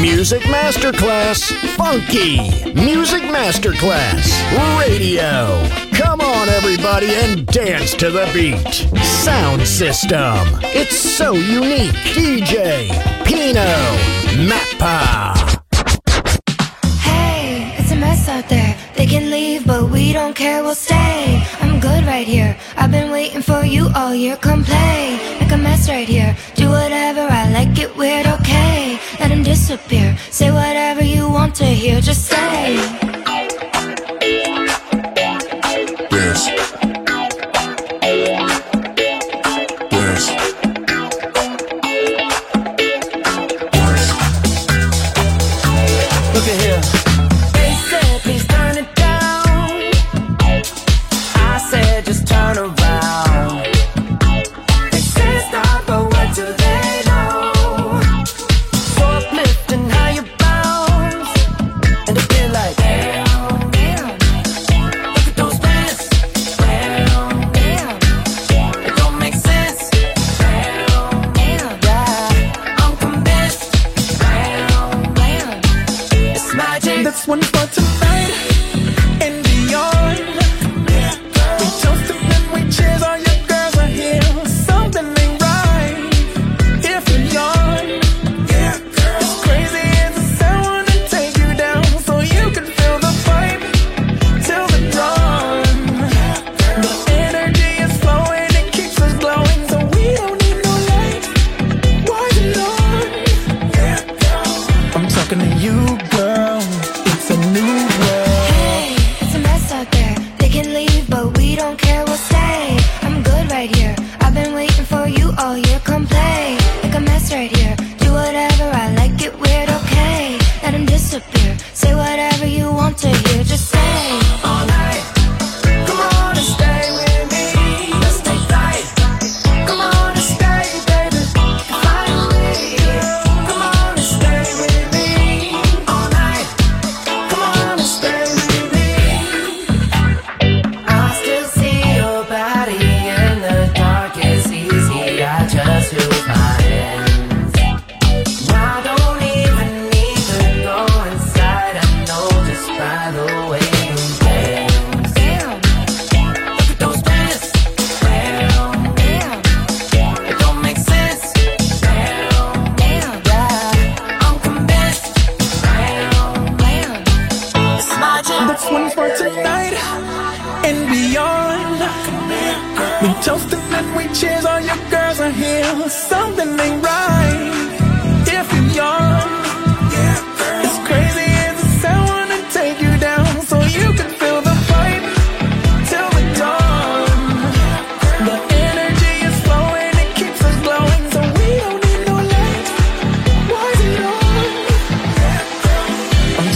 Music Masterclass Funky. Music Masterclass Radio. Come on, everybody, and dance to the beat. Sound system. It's so unique. DJ Pino Mappa. Hey, it's a mess out there. They can leave, but we don't care. We'll stay. I'm good right here. I've been waiting for you all year. Come play. Make a mess right here. Do whatever I like. It weird, okay? him disappear. Say whatever you want to hear, just say.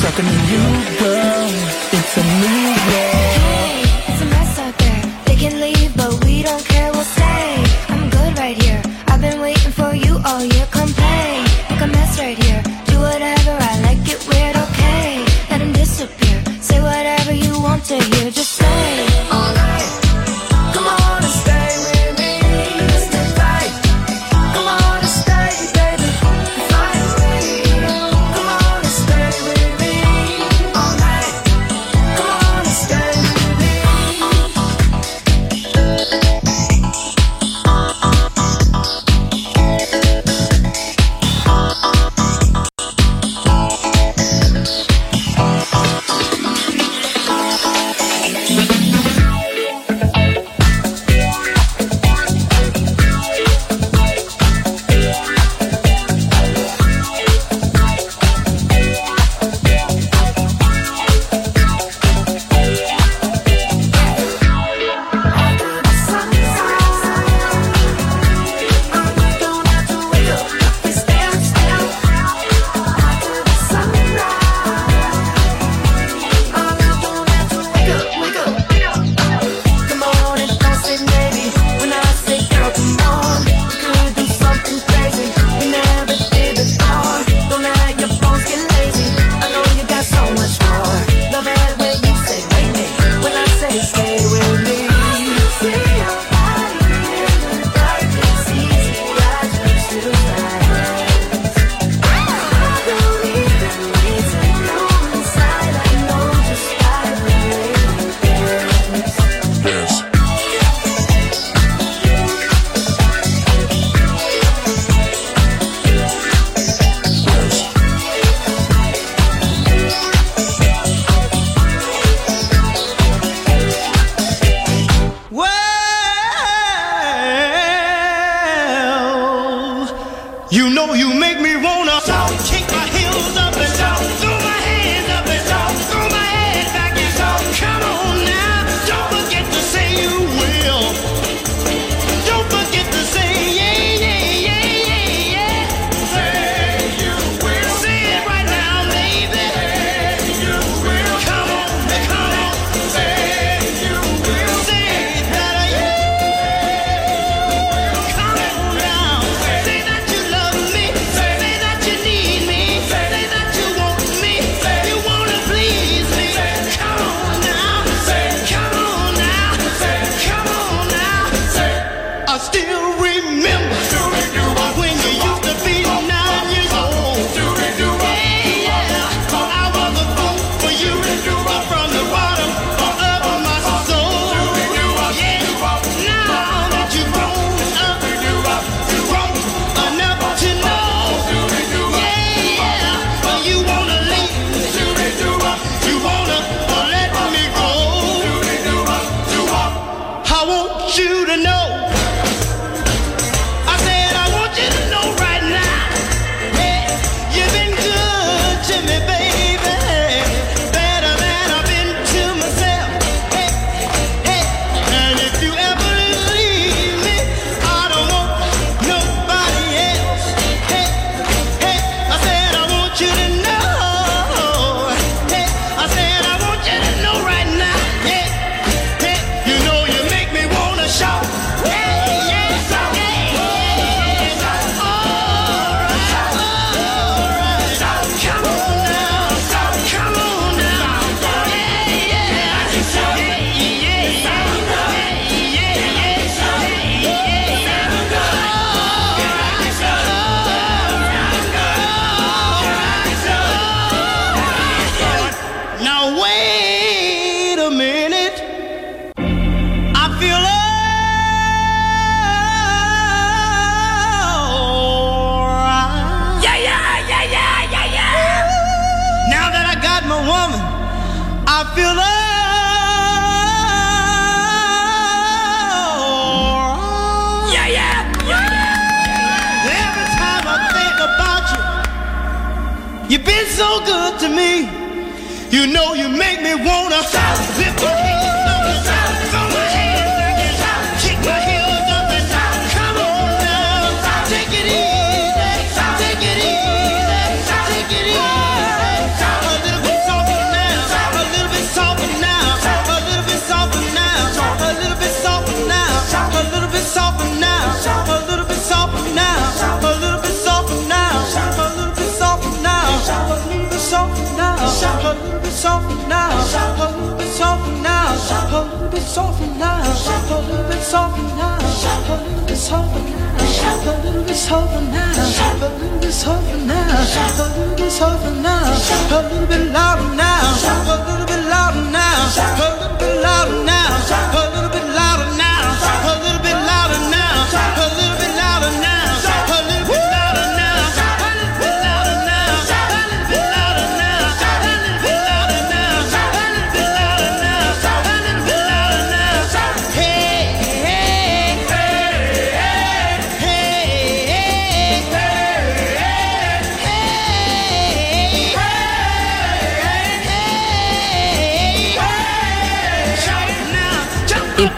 Stuck in a new world, it's a new world.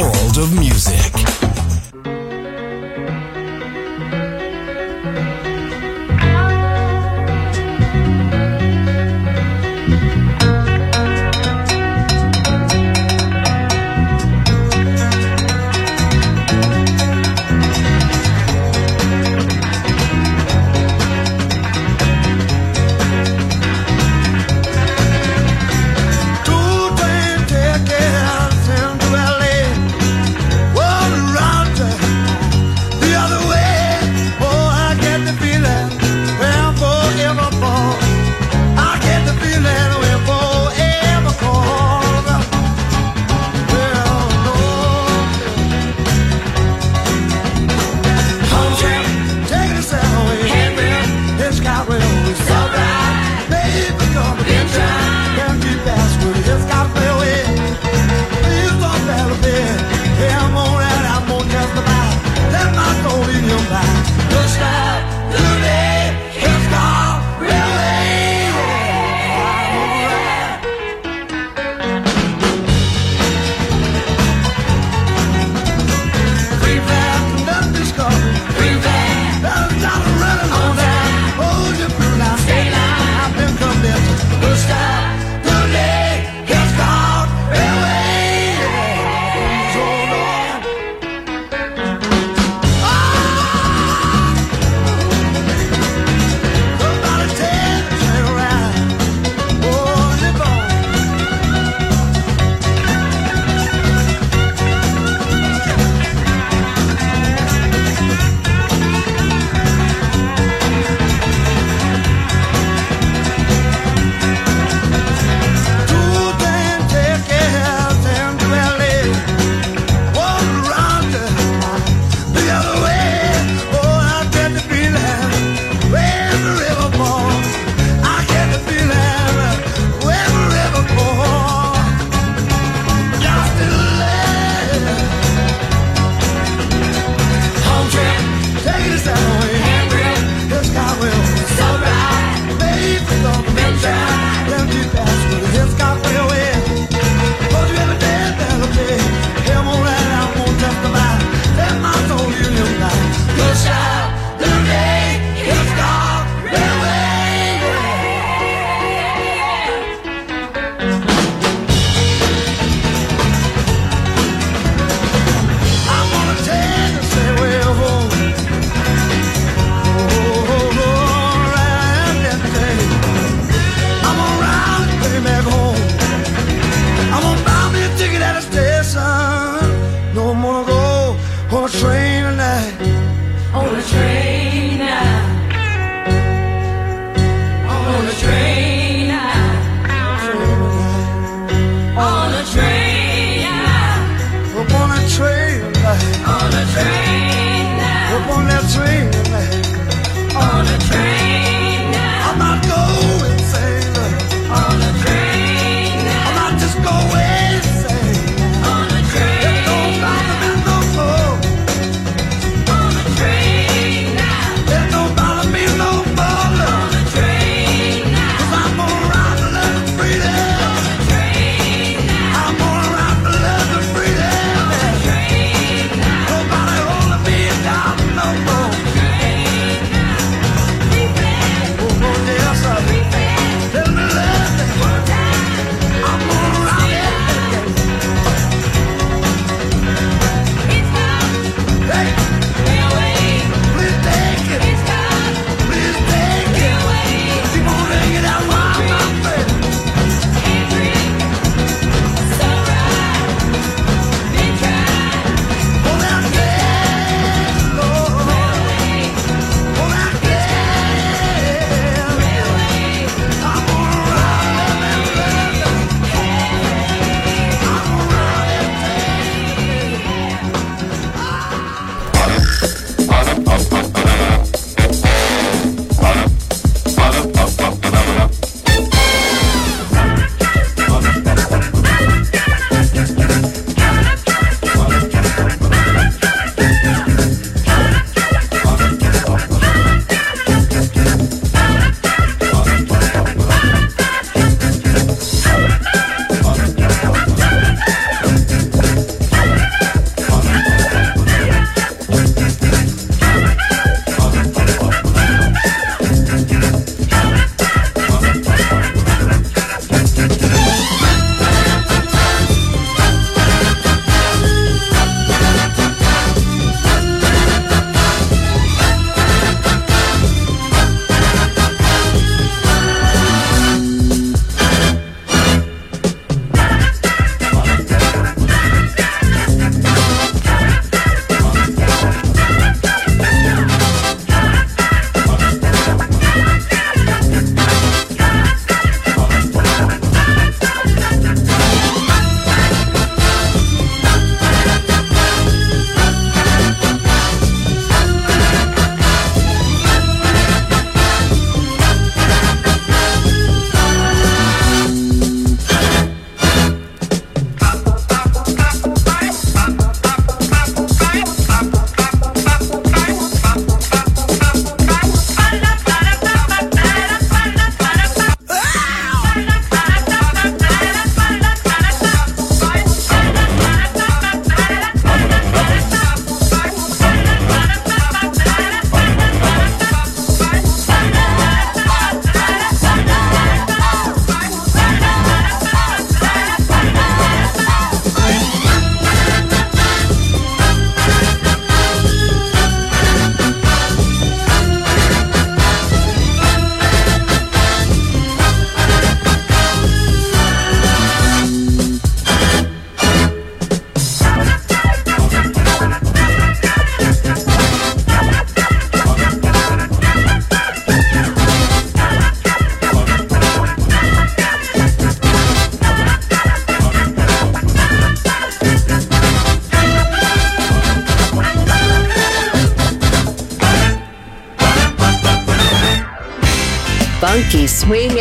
World of music.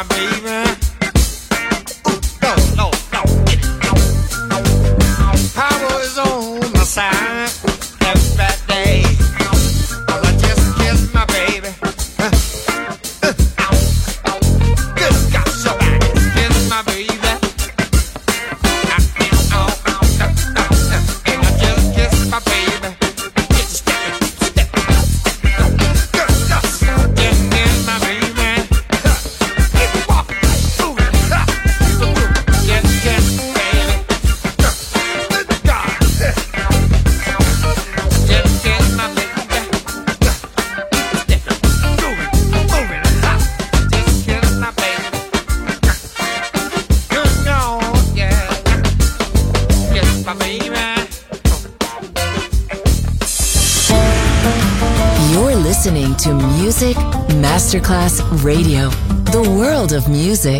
my baby. Music.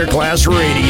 Masterclass Radio.